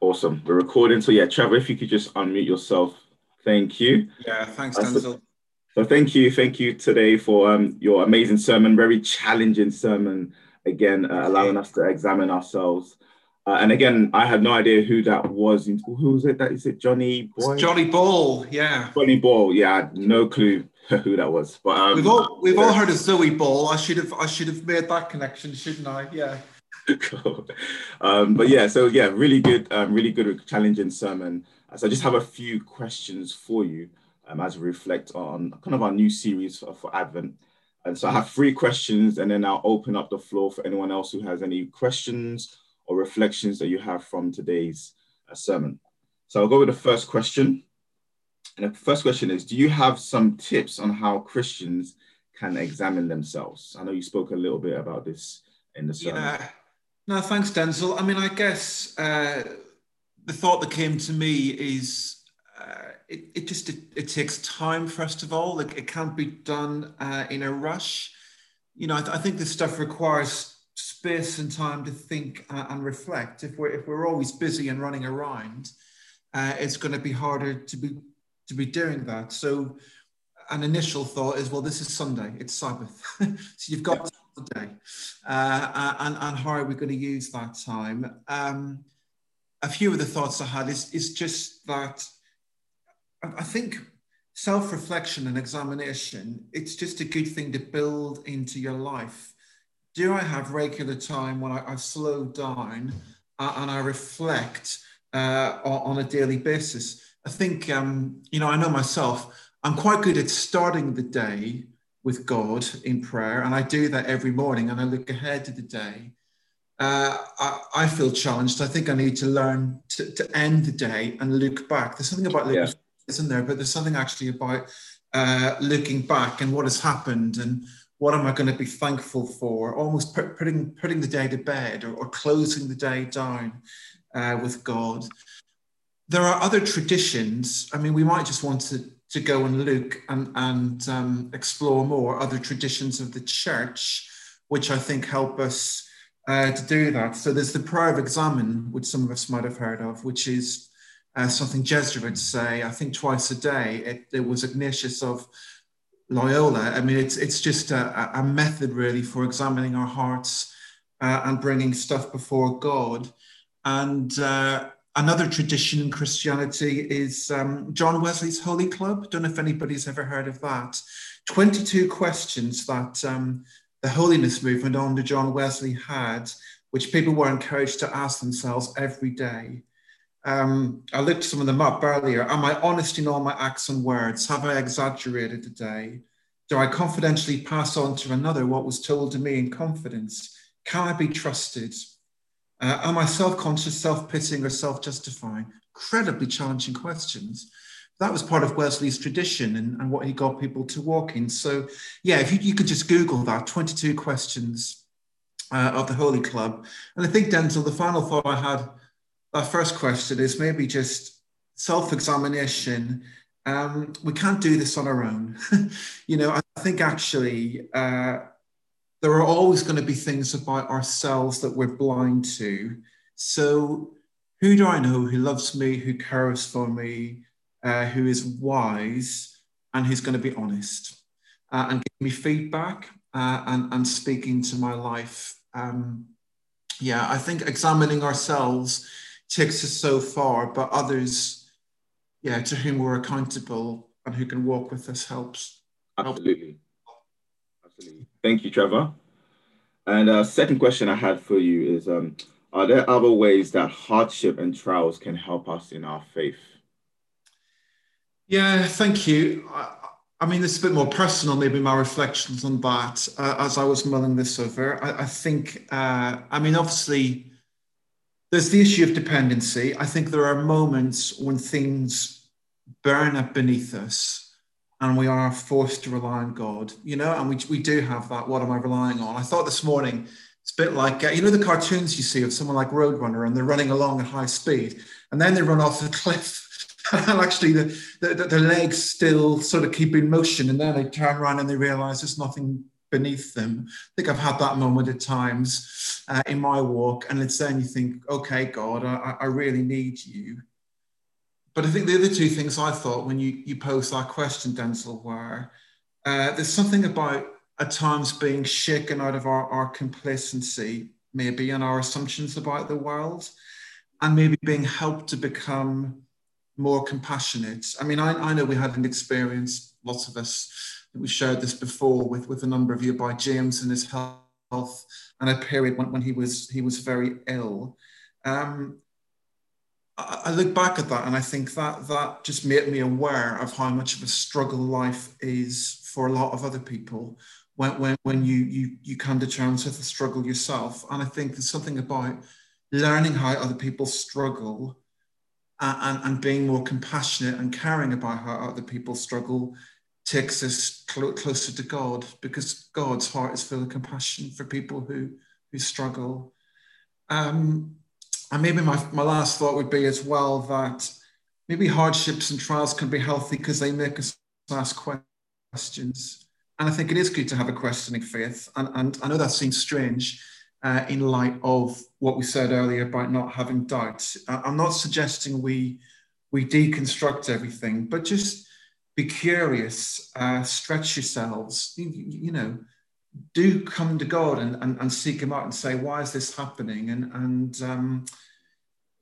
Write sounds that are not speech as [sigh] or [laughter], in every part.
Awesome. We're recording. So yeah, Trevor, if you could just unmute yourself. Thank you. Yeah, thanks, Denzel. So thank you, thank you today for um, your amazing sermon, very challenging sermon. Again, uh, allowing us to examine ourselves. Uh, and again, I had no idea who that was. Who was it? That is it, Johnny Boy? Johnny Ball, yeah. Johnny Ball, yeah. No clue [laughs] who that was. But um, we've all we've yeah. all heard of Zoe Ball. I should have I should have made that connection, shouldn't I? Yeah. Cool. [laughs] Um, but yeah, so yeah, really good, um, really good, challenging sermon. So I just have a few questions for you um, as we reflect on kind of our new series for, for Advent. And so I have three questions, and then I'll open up the floor for anyone else who has any questions or reflections that you have from today's uh, sermon. So I'll go with the first question. And the first question is Do you have some tips on how Christians can examine themselves? I know you spoke a little bit about this in the sermon. Yeah. No, thanks, Denzel. I mean, I guess uh, the thought that came to me is uh, it, it just it, it, takes time first of all. Like it can't be done uh, in a rush. You know I, th- I, think this stuff requires space and time to think uh, and reflect. If we're if we're always busy and running around uh, it's going to be harder to be to be doing that. So an initial thought is well this is sunday. It's sabbath. [laughs] So you've got the day uh, and, and how are we going to use that time um, a few of the thoughts i had is, is just that I think self reflection and examination, it's just a good thing to build into your life. Do I have regular time when I, I slow down uh, and I reflect uh, on, a daily basis? I think, um, you know, I know myself, I'm quite good at starting the day with God in prayer, and I do that every morning and I look ahead to the day. Uh, I, I, feel challenged. I think I need to learn to, to, end the day and look back. There's something about looking yeah isn't there? But there's something actually about uh, looking back and what has happened and what am I going to be thankful for? Almost put, putting putting the day to bed or, or closing the day down uh, with God. There are other traditions. I mean, we might just want to to go and look and and um, explore more other traditions of the church, which I think help us uh, to do that. So there's the prayer of examen, which some of us might have heard of, which is uh, something Jesuits say, I think twice a day. It, it was Ignatius of Loyola. I mean, it's, it's just a, a method really for examining our hearts uh, and bringing stuff before God. And uh, another tradition in Christianity is um, John Wesley's Holy Club. Don't know if anybody's ever heard of that. 22 questions that um, the holiness movement under John Wesley had, which people were encouraged to ask themselves every day. Um, I looked some of them up earlier. Am I honest in all my acts and words? Have I exaggerated today? Do I confidentially pass on to another what was told to me in confidence? Can I be trusted? Uh, am I self conscious, self pitying, or self justifying? Incredibly challenging questions. That was part of Wesley's tradition and, and what he got people to walk in. So, yeah, if you, you could just Google that 22 questions uh, of the Holy Club. And I think, Denzel, the final thought I had our first question is maybe just self-examination. Um, we can't do this on our own. [laughs] you know, I think actually uh, there are always going to be things about ourselves that we're blind to. So, who do I know who loves me, who cares for me, uh, who is wise, and who's going to be honest uh, and give me feedback uh, and, and speaking to my life? Um, yeah, I think examining ourselves takes us so far, but others, yeah, to whom we're accountable and who can walk with us helps. Absolutely. Absolutely. Thank you, Trevor. And uh, second question I had for you is um, Are there other ways that hardship and trials can help us in our faith? Yeah, thank you. I, I mean, this is a bit more personal, maybe my reflections on that uh, as I was mulling this over. I, I think, uh, I mean, obviously, there's the issue of dependency. I think there are moments when things burn up beneath us and we are forced to rely on God, you know, and we, we do have that. What am I relying on? I thought this morning, it's a bit like, uh, you know, the cartoons you see of someone like Roadrunner and they're running along at high speed and then they run off the [laughs] cliff. and actually, the, the, the legs still sort of keep in motion and then they turn around and they realize there's nothing beneath them. I think I've had that moment at times uh, in my walk, and it's then you think, okay, God, I, I really need you. But I think the other two things I thought when you, you posed that question, Denzel, were uh, there's something about at times being shaken out of our, our complacency, maybe, and our assumptions about the world, and maybe being helped to become more compassionate. I mean, I, I know we had an experience, lots of us, we shared this before with, with a number of you by James and his health and a period when, when he was he was very ill. Um, I, look back at that and I think that that just made me aware of how much of a struggle life is for a lot of other people when, when, when you, you, you come to terms with the struggle yourself. And I think there's something about learning how other people struggle and, and, and being more compassionate and caring about how other people struggle takes us cl- closer to God because God's heart is full of compassion for people who, who struggle. Um, and maybe my, my last thought would be as well that maybe hardships and trials can be healthy because they make us ask questions. And I think it is good to have a questioning faith. And, and I know that seems strange uh, in light of what we said earlier about not having doubts. I'm not suggesting we we deconstruct everything, but just be curious, uh, stretch yourselves, you, you, know, do come to God and, and, and, seek Him out and say, why is this happening? And, and um,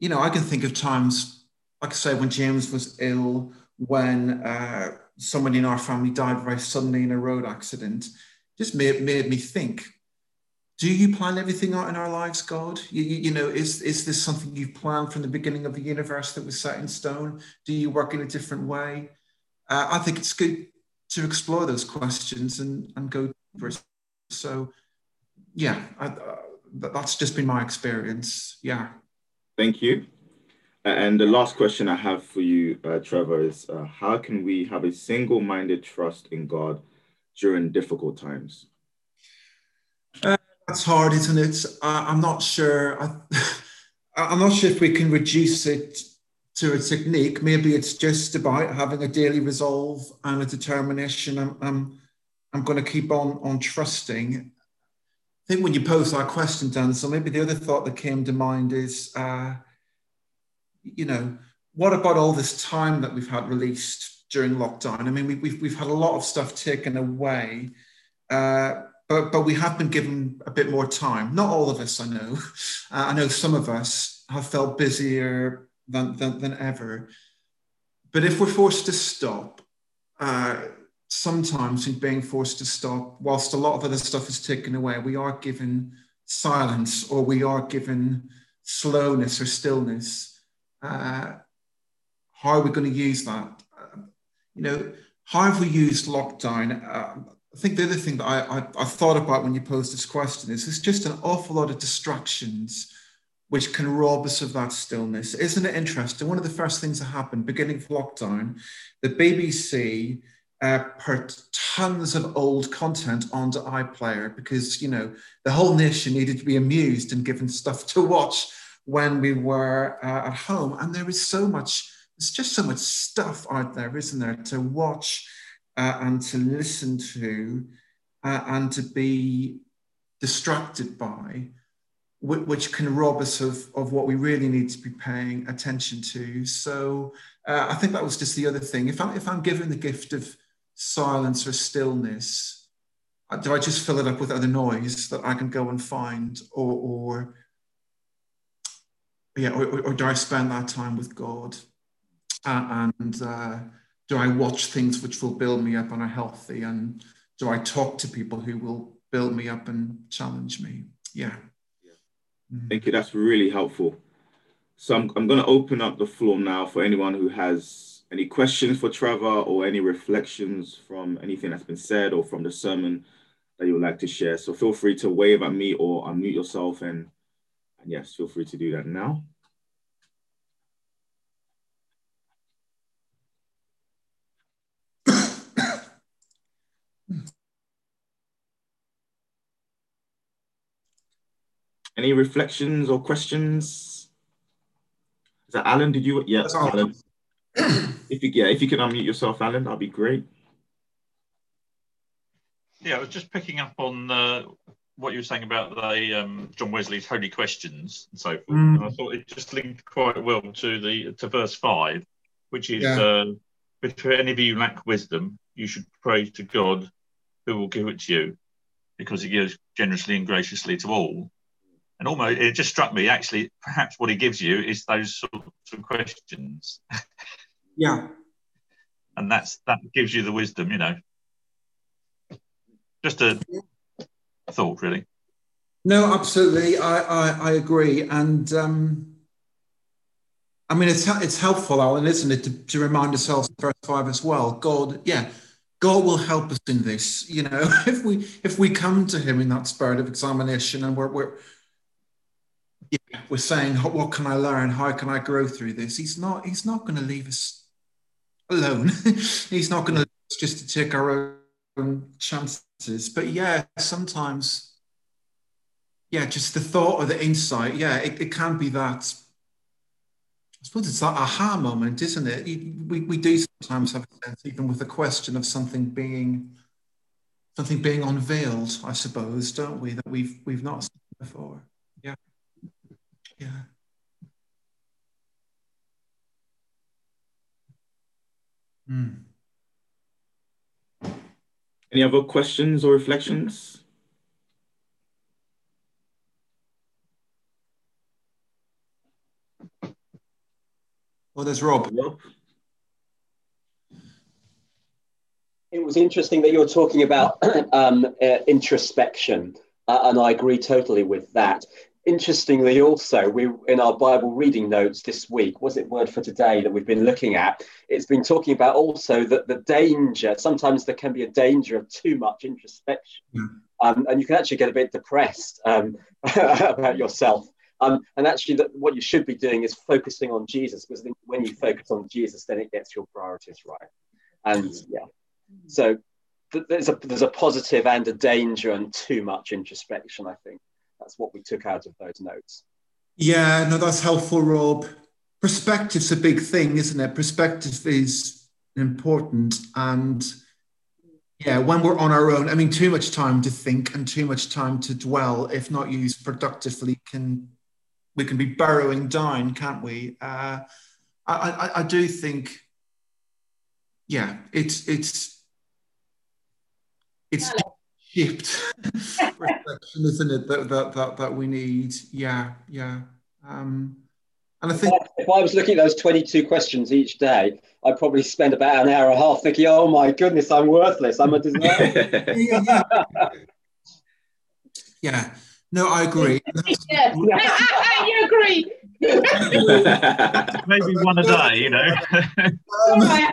you know, I can think of times, like I say, when James was ill, when uh, somebody in our family died very suddenly in a road accident, just made, made me think, do you plan everything out in our lives, God? You, you, you, know, is, is this something you've planned from the beginning of the universe that was set in stone? Do you work in a different way? uh, I think it's good to explore those questions and, and go deeper. So, yeah, I, uh, that's just been my experience. Yeah. Thank you. And the last question I have for you, uh, Trevor, is uh, how can we have a single minded trust in God during difficult times? Uh, that's hard, isn't it? I'm not sure. I, [laughs] I'm not sure if we can reduce it to a technique. Maybe it's just about having a daily resolve and a determination. I'm, I'm, I'm going to keep on, on trusting. I think when you pose that question, Denzel, maybe the other thought that came to mind is, uh, you know, what about all this time that we've had released during lockdown? I mean, we, we've, we've had a lot of stuff taken away, uh, but, but we have been given a bit more time. Not all of us, I know. [laughs] Uh, I know some of us have felt busier, than, than, than ever. But if we're forced to stop, uh, sometimes in being forced to stop, whilst a lot of other stuff is taken away, we are given silence or we are given slowness or stillness. Uh, how are we going to use that? Uh, you know, how have we used lockdown? Uh, I think the other thing that I, I, I, thought about when you posed this question is there's just an awful lot of distractions which can rob us of that stillness. Isn't it interesting? One of the first things that happened, beginning of lockdown, the BBC uh, put tons of old content onto iPlayer because you know the whole nation needed to be amused and given stuff to watch when we were uh, at home. And there is so much, there's just so much stuff out there, isn't there, to watch uh, and to listen to uh, and to be distracted by which can rob us of, of what we really need to be paying attention to. So uh, I think that was just the other thing. If I'm, if I'm given the gift of silence or stillness, uh, do I just fill it up with other noise that I can go and find, or, or yeah, or, or, do I spend that time with God? Uh, and uh, do I watch things which will build me up and are healthy? And do I talk to people who will build me up and challenge me? Yeah. Thank you. That's really helpful. So I'm, I'm going to open up the floor now for anyone who has any questions for Trevor or any reflections from anything that's been said or from the sermon that you would like to share. So feel free to wave at me or unmute yourself and, and yes, feel free to do that now. [coughs] Any reflections or questions? Is that Alan? Did you? Yeah, Alan. [coughs] if you yeah, if you can unmute yourself, Alan, that'd be great. Yeah, I was just picking up on uh, what you were saying about the um, John Wesley's holy questions and so forth. Mm. And I thought it just linked quite well to the to verse five, which is yeah. uh, if any of you lack wisdom, you should pray to God, who will give it to you, because He gives generously and graciously to all. And almost, it just struck me actually, perhaps what He gives you is those sorts of questions. [laughs] Yeah. and that's that gives you the wisdom, you know. Just a thought, really. No, absolutely, I I, I agree, and. Um, I mean, it's it's helpful, Alan, isn't it, to, to remind ourselves verse five as well. God, yeah, God will help us in this. You know, [laughs] if we if we come to Him in that spirit of examination, and we're we're yeah, we're saying, what can I learn? How can I grow through this? He's not He's not going to leave us alone. [laughs] he's not going to just to take our own chances. But yeah, sometimes, yeah, just the thought or the insight, yeah, it, it can be that I suppose it's that aha moment, isn't it? We, we do sometimes have a sense, even with the question of something being something being unveiled, I suppose, don't we? That we've we've not seen before. Yeah. Yeah. Hmm. Any other questions or reflections? Well, there's Rob. It was interesting that you were talking about [clears throat] um, uh, introspection, uh, and I agree totally with that. Interestingly, also, we in our Bible reading notes this week, was it Word for Today that we've been looking at? It's been talking about also that the danger. Sometimes there can be a danger of too much introspection, mm. um, and you can actually get a bit depressed um, [laughs] about yourself. Um, and actually, that what you should be doing is focusing on Jesus, because when you focus on Jesus, then it gets your priorities right. And yeah, so th- there's a there's a positive and a danger and too much introspection. I think that's what we took out of those notes. Yeah, no, that's helpful, Rob. Perspective's a big thing, isn't it? Perspective is important, and yeah, when we're on our own, I mean, too much time to think and too much time to dwell, if not used productively, can we can be burrowing down, can't we? Uh, I, I, I do think, yeah, it's it's it's shaped reflection, isn't it? That, that that that we need. Yeah, yeah. Um, and I think if I was looking at those 22 questions each day, I'd probably spend about an hour and a half thinking, "Oh my goodness, I'm worthless. I'm a disaster." yeah. [laughs] yeah. No, I agree. [laughs] yes, [laughs] you agree. Maybe one a day, you know. um,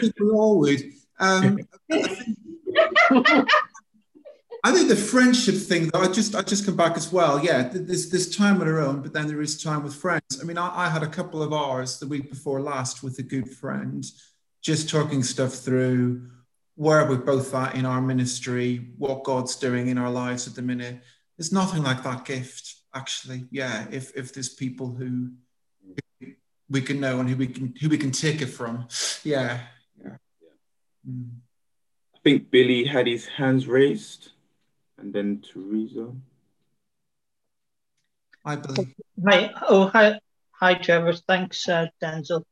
people always. Um, I think [laughs] the friendship thing, though, I just I just come back as well. Yeah, there's there's time on our own, but then there is time with friends. I mean, I, I had a couple of hours the week before last with a good friend, just talking stuff through where we're both at in our ministry, what God's doing in our lives at the minute. There's nothing like that gift, actually. Yeah, if if there's people who we can know and who we can who we can take it from. Yeah. Yeah. yeah. Mm. I think Billy had his hands raised, and then Teresa. Hi, Billy. Hi. Oh, hi. Hi, Trevor. Thanks, uh, Denzel.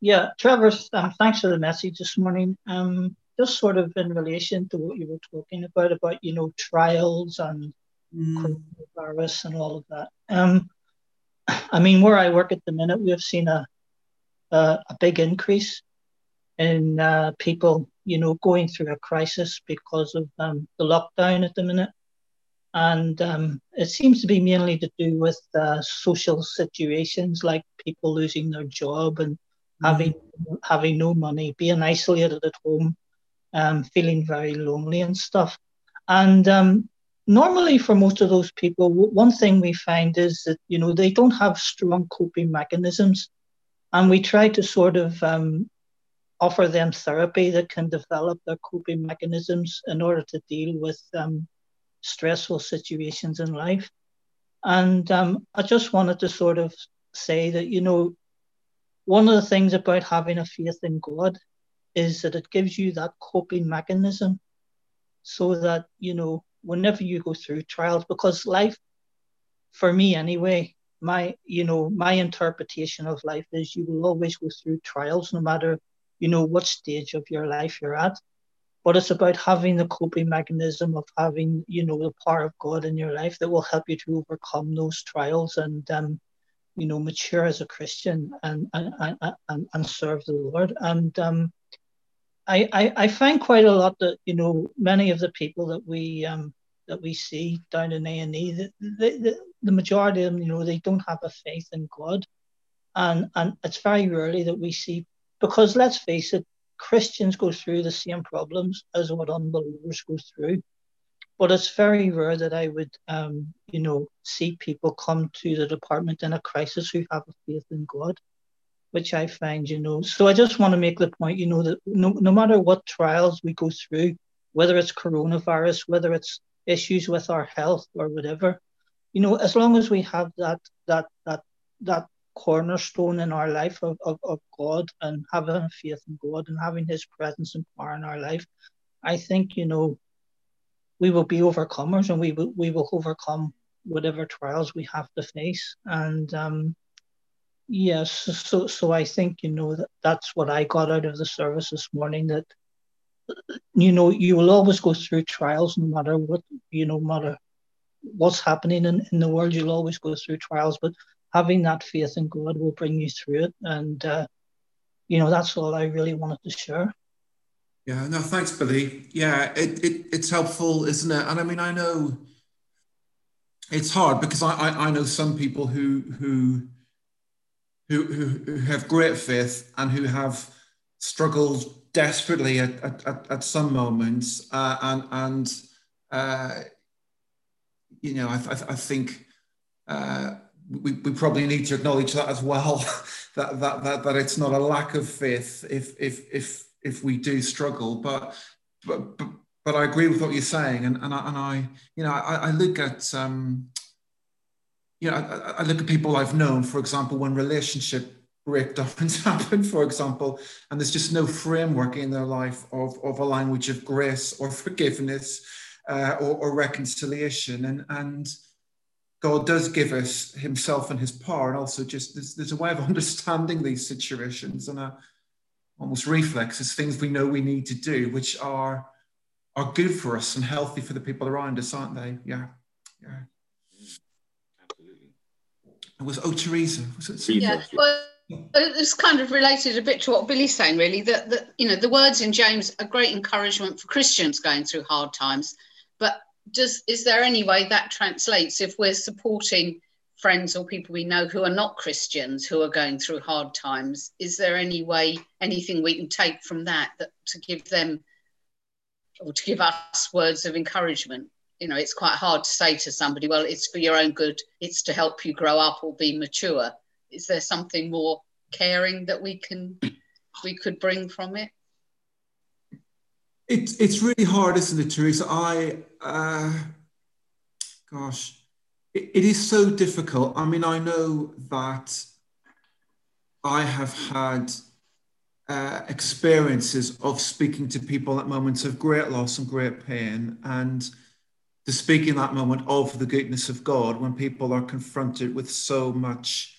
Yeah, Trevor. Um, thanks for the message this morning. Um, just sort of in relation to what you were talking about, about, you know, trials and mm. coronavirus and all of that. Um, I mean, where I work at the minute, we have seen a, a, a big increase in uh, people, you know, going through a crisis because of um, the lockdown at the minute. And um, it seems to be mainly to do with uh, social situations like people losing their job and mm. having having no money, being isolated at home, um, feeling very lonely and stuff. And um, normally, for most of those people, one thing we find is that you know they don't have strong coping mechanisms, and we try to sort of um, offer them therapy that can develop their coping mechanisms in order to deal with um, stressful situations in life. And um, I just wanted to sort of say that you know one of the things about having a faith in God is that it gives you that coping mechanism so that, you know, whenever you go through trials, because life, for me anyway, my, you know, my interpretation of life is you will always go through trials, no matter, you know, what stage of your life you're at. But it's about having the coping mechanism of having, you know, the power of God in your life that will help you to overcome those trials and, um, you know, mature as a Christian and and, and, and serve the Lord. And um, I, I, I find quite a lot that you know many of the people that we um, that we see down in A and E, the, the, the majority of them, you know, they don't have a faith in God, and and it's very rarely that we see because let's face it, Christians go through the same problems as what unbelievers go through, but it's very rare that I would um, you know see people come to the department in a crisis who have a faith in God which I find, you know. So I just want to make the point, you know, that no, no matter what trials we go through, whether it's coronavirus, whether it's issues with our health or whatever, you know, as long as we have that that that that cornerstone in our life of, of, of God and having faith in God and having his presence and power in our life, I think, you know, we will be overcomers and we will we will overcome whatever trials we have to face. And um Yes, so so I think you know that that's what I got out of the service this morning. That you know you will always go through trials, no matter what you know, matter what's happening in, in the world. You'll always go through trials, but having that faith in God will bring you through it. And uh, you know that's all I really wanted to share. Yeah, no, thanks, Billy. Yeah, it, it it's helpful, isn't it? And I mean, I know it's hard because I, I, I know some people who who who, who, have great faith and who have struggled desperately at, at, at some moments. Uh, and, and uh, you know, I, I, I think uh, we, we probably need to acknowledge that as well, [laughs] that, that, that, that it's not a lack of faith if, if, if, if we do struggle. But, but, but, I agree with what you're saying. And, and, I, and I, you know, I, I look at, um, you know, I, I, look at people I've known, for example, when relationship breakdowns [laughs] happen, for example, and there's just no framework in their life of, of a language of grace or forgiveness uh, or, or, reconciliation. And, and God does give us himself and his power. And also just there's, there's a way of [laughs] understanding these situations and a almost reflex. reflexes, things we know we need to do, which are are good for us and healthy for the people around us, aren't they? Yeah. Yeah. Absolutely. It was oh Teresa. Was it yeah. Well, it's kind of related a bit to what Billy's saying, really. That that you know the words in James are great encouragement for Christians going through hard times, but does is there any way that translates if we're supporting friends or people we know who are not Christians who are going through hard times? Is there any way anything we can take from that that to give them or to give us words of encouragement? you know it's quite hard to say to somebody well it's for your own good it's to help you grow up or be mature is there something more caring that we can we could bring from it it's it's really hard isn't it teresa i uh gosh it, it is so difficult i mean i know that i have had uh, experiences of speaking to people at moments of great loss and great pain and to speak in that moment of the goodness of God when people are confronted with so much,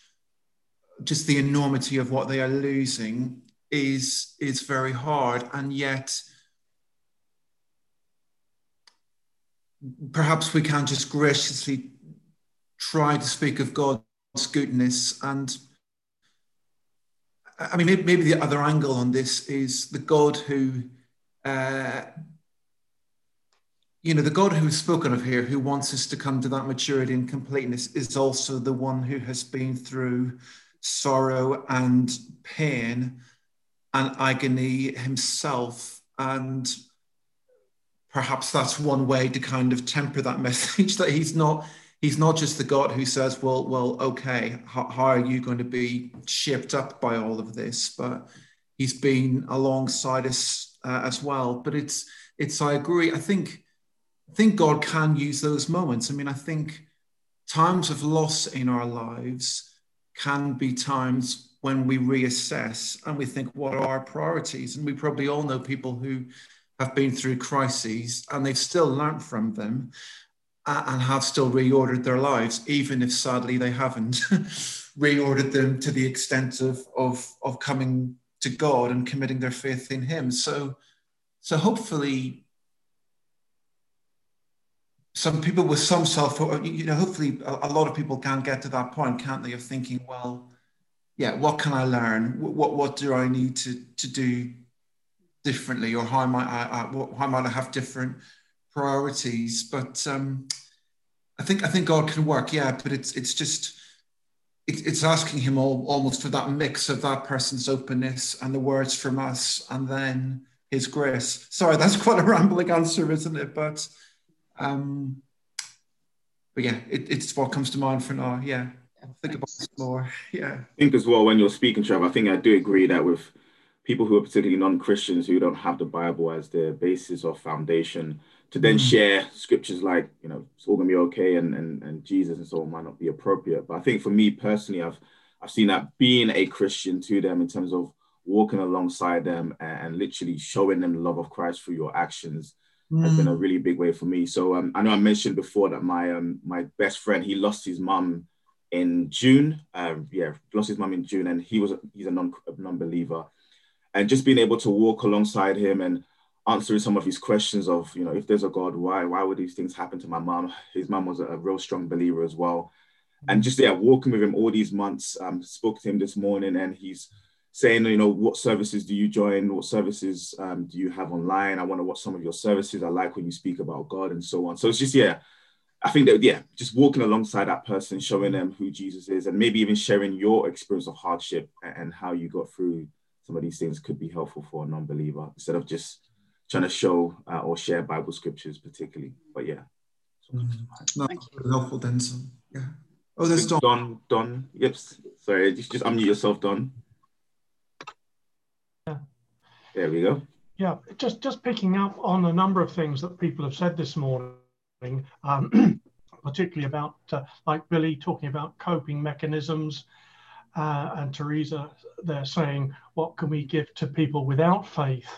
just the enormity of what they are losing is, is very hard. And yet, perhaps we can just graciously try to speak of God's goodness. And I mean, maybe, maybe the other angle on this is the God who uh, you know, the God who is spoken of here, who wants us to come to that maturity and completeness, is also the one who has been through sorrow and pain and agony himself. And perhaps that's one way to kind of temper that [laughs] message that he's not he's not just the God who says, well, well, okay, how, how are you going to be shaped up by all of this? But he's been alongside us uh, as well. But it's it's I agree. I think I think God can use those moments. I mean, I think times of loss in our lives can be times when we reassess and we think, what are our priorities? And we probably all know people who have been through crises and they've still learned from them and have still reordered their lives, even if sadly they haven't [laughs] reordered them to the extent of, of, of coming to God and committing their faith in Him. So, so hopefully, some people with some self, you know, hopefully a, a lot of people can get to that point, can't they, of thinking, well, yeah, what can I learn? What, what do I need to, to do differently or how might I, I how might I have different priorities? But um, I think I think God can work, yeah. But it's it's just it, it's asking Him all, almost for that mix of that person's openness and the words from us, and then His grace. Sorry, that's [laughs] quite a rambling answer, isn't it? But um, but yeah, it, it's what comes to mind for now. Yeah, think about this more. Yeah, I think as well when you're speaking, Trevor. I think I do agree that with people who are particularly non-Christians who don't have the Bible as their basis or foundation to then mm. share scriptures like you know it's all gonna be okay and, and and Jesus and so on might not be appropriate. But I think for me personally, I've I've seen that being a Christian to them in terms of walking alongside them and, and literally showing them the love of Christ through your actions mm. has been a mm. really big way for me. So um, I know I mentioned before that my um my best friend he lost his mum in June. Um, yeah, lost his mum in June, and he was he's a non non-believer and just being able to walk alongside him and answering some of his questions of you know if there's a god why why would these things happen to my mom his mom was a, real strong believer as well. And just yeah walking with him all these months um spoke to him this morning and he's saying you know what services do you join? What services um, do you have online? I want to watch some of your services i like when you speak about god and so on. So it's just yeah i think that yeah just walking alongside that person showing them who jesus is and maybe even sharing your experience of hardship and how you got through some of these things could be helpful for a non-believer instead of just trying to show uh, or share Bible scriptures particularly. But yeah. Mm-hmm. No, helpful, Denzel. Yeah. Oh, there's Don. Don. Don. Yep. Sorry, just just unmute yourself, Don. Yeah. There we go. Yeah, just just picking up on a number of things that people have said this morning, um, [clears throat] particularly about uh, like Billy talking about coping mechanisms uh, and Teresa, they're saying, what can we give to people without faith?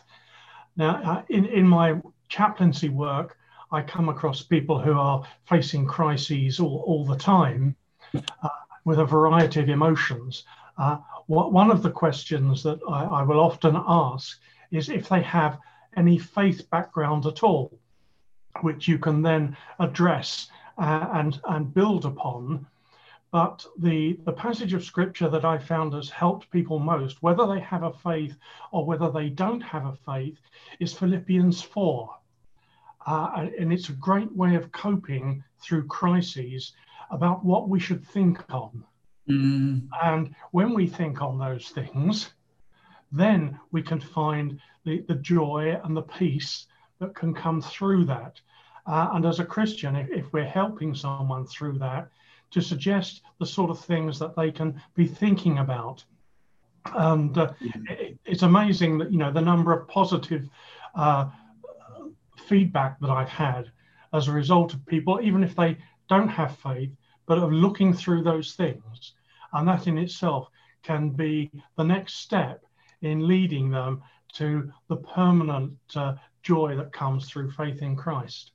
Now, uh, in, in my chaplaincy work, I come across people who are facing crises all, all the time uh, with a variety of emotions. Uh, what, one of the questions that I, I will often ask is if they have any faith background at all, which you can then address uh, and, and build upon but the, the passage of scripture that I found has helped people most, whether they have a faith or whether they don't have a faith, is Philippians 4. Uh, and it's a great way of coping through crises about what we should think on. Mm. And when we think on those things, then we can find the, the joy and the peace that can come through that. Uh, and as a Christian, if, if we're helping someone through that, to suggest the sort of things that they can be thinking about. And uh, it, it's amazing that you know the number of positive uh, feedback that I've had as a result of people, even if they don't have faith, but of looking through those things, and that in itself can be the next step in leading them to the permanent uh, joy that comes through faith in Christ.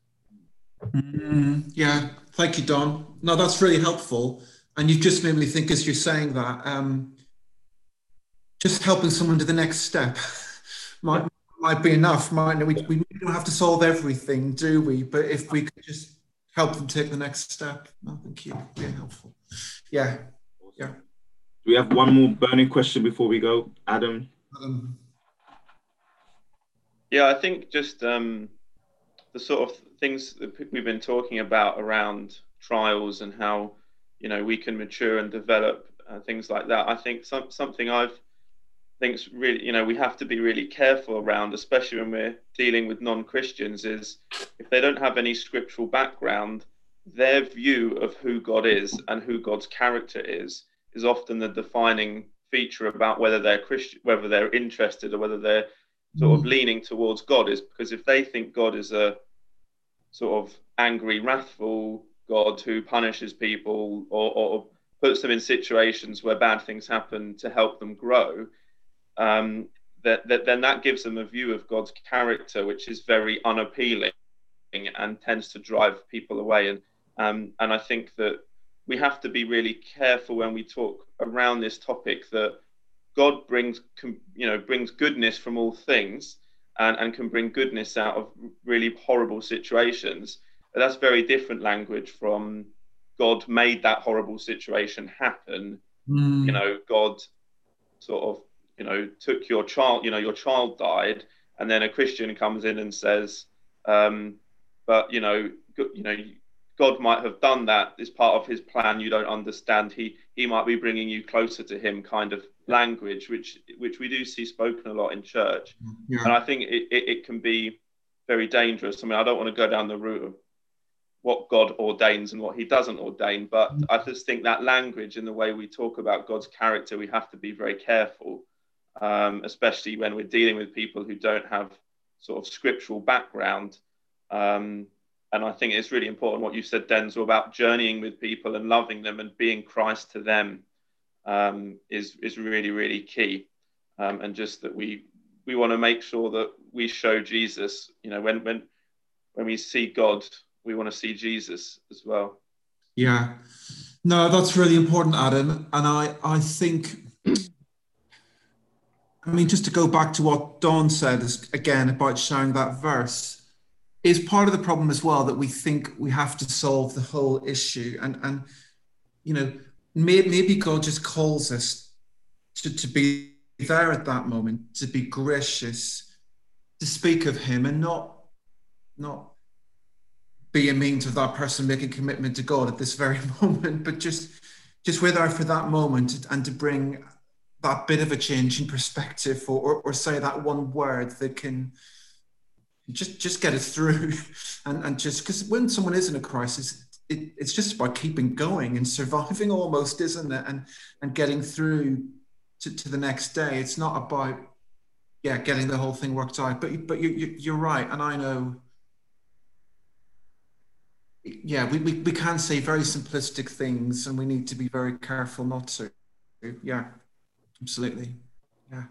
Mm, yeah, thank you, Don. No, that's really helpful. And you've just made me think as you're saying that, um, just helping someone to the next step [laughs] might might be enough. Might we, we don't have to solve everything, do we? But if we could just help them take the next step, no, thank you. Really helpful. Yeah, yeah. Do we have one more burning question before we go, Adam? Adam. Yeah, I think just um, the sort of things that we've been talking about around trials and how you know we can mature and develop uh, things like that. I think some, something I've think's really you know we have to be really careful around, especially when we're dealing with non-Christians, is if they don't have any scriptural background, their view of who God is and who God's character is is often the defining feature about whether they're Christian, whether they're interested or whether they're sort of mm. leaning towards God is because if they think God is a sort of angry, wrathful God who punishes people or, or puts them in situations where bad things happen to help them grow, um, that, that then that gives them a view of God's character which is very unappealing and tends to drive people away. And um, and I think that we have to be really careful when we talk around this topic that God brings you know brings goodness from all things and, and can bring goodness out of really horrible situations. But that's very different language from God made that horrible situation happen. Mm. You know, God sort of you know took your child you know your child died and then a christian comes in and says um, but you know you know god might have done that as part of his plan you don't understand he he might be bringing you closer to him kind of language which which we do see spoken a lot in church yeah. and i think it, it, it can be very dangerous i mean i don't want to go down the route of what God ordains and what He doesn't ordain. But mm. I just think that language and the way we talk about God's character, we have to be very careful um, especially when we're dealing with people who don't have sort of scriptural background. Um, and I think it's really important what you said, Denzel, about journeying with people and loving them and being Christ to them um, is is really really key. Um, and just that we we want to make sure that we show Jesus. You know, when when when we see God, we want to see Jesus as well. Yeah, no, that's really important, Adam. And I I think [clears throat] I mean, just to go back to what Don said again about sharing that verse, is part of the problem as well that we think we have to solve the whole issue. And, and you know, may, maybe God just calls us to, to be there at that moment, to be gracious, to speak of Him and not, not be a means of that person making commitment to God at this very [laughs] moment, but just just we're there for that moment and to bring that bit of a change in perspective or, or, or say that one word that can just just get us through [laughs] and, and just because when someone is in a crisis it, it's just about keeping going and surviving [laughs] almost isn't it? And and getting through to, to the next day. It's not about yeah getting the whole thing worked out. But but you, you you're right. And i know yeah we, we, we can say very simplistic things and we need to be very careful not to. Yeah Absolutely. Yeah.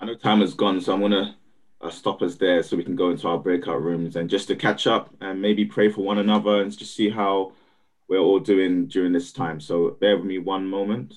I know time has gone, so I'm gonna Uh, stop us there so we can go into our breakout rooms and just to catch up and maybe pray for one another and just see how we're all doing during this time. So bear with me one moment.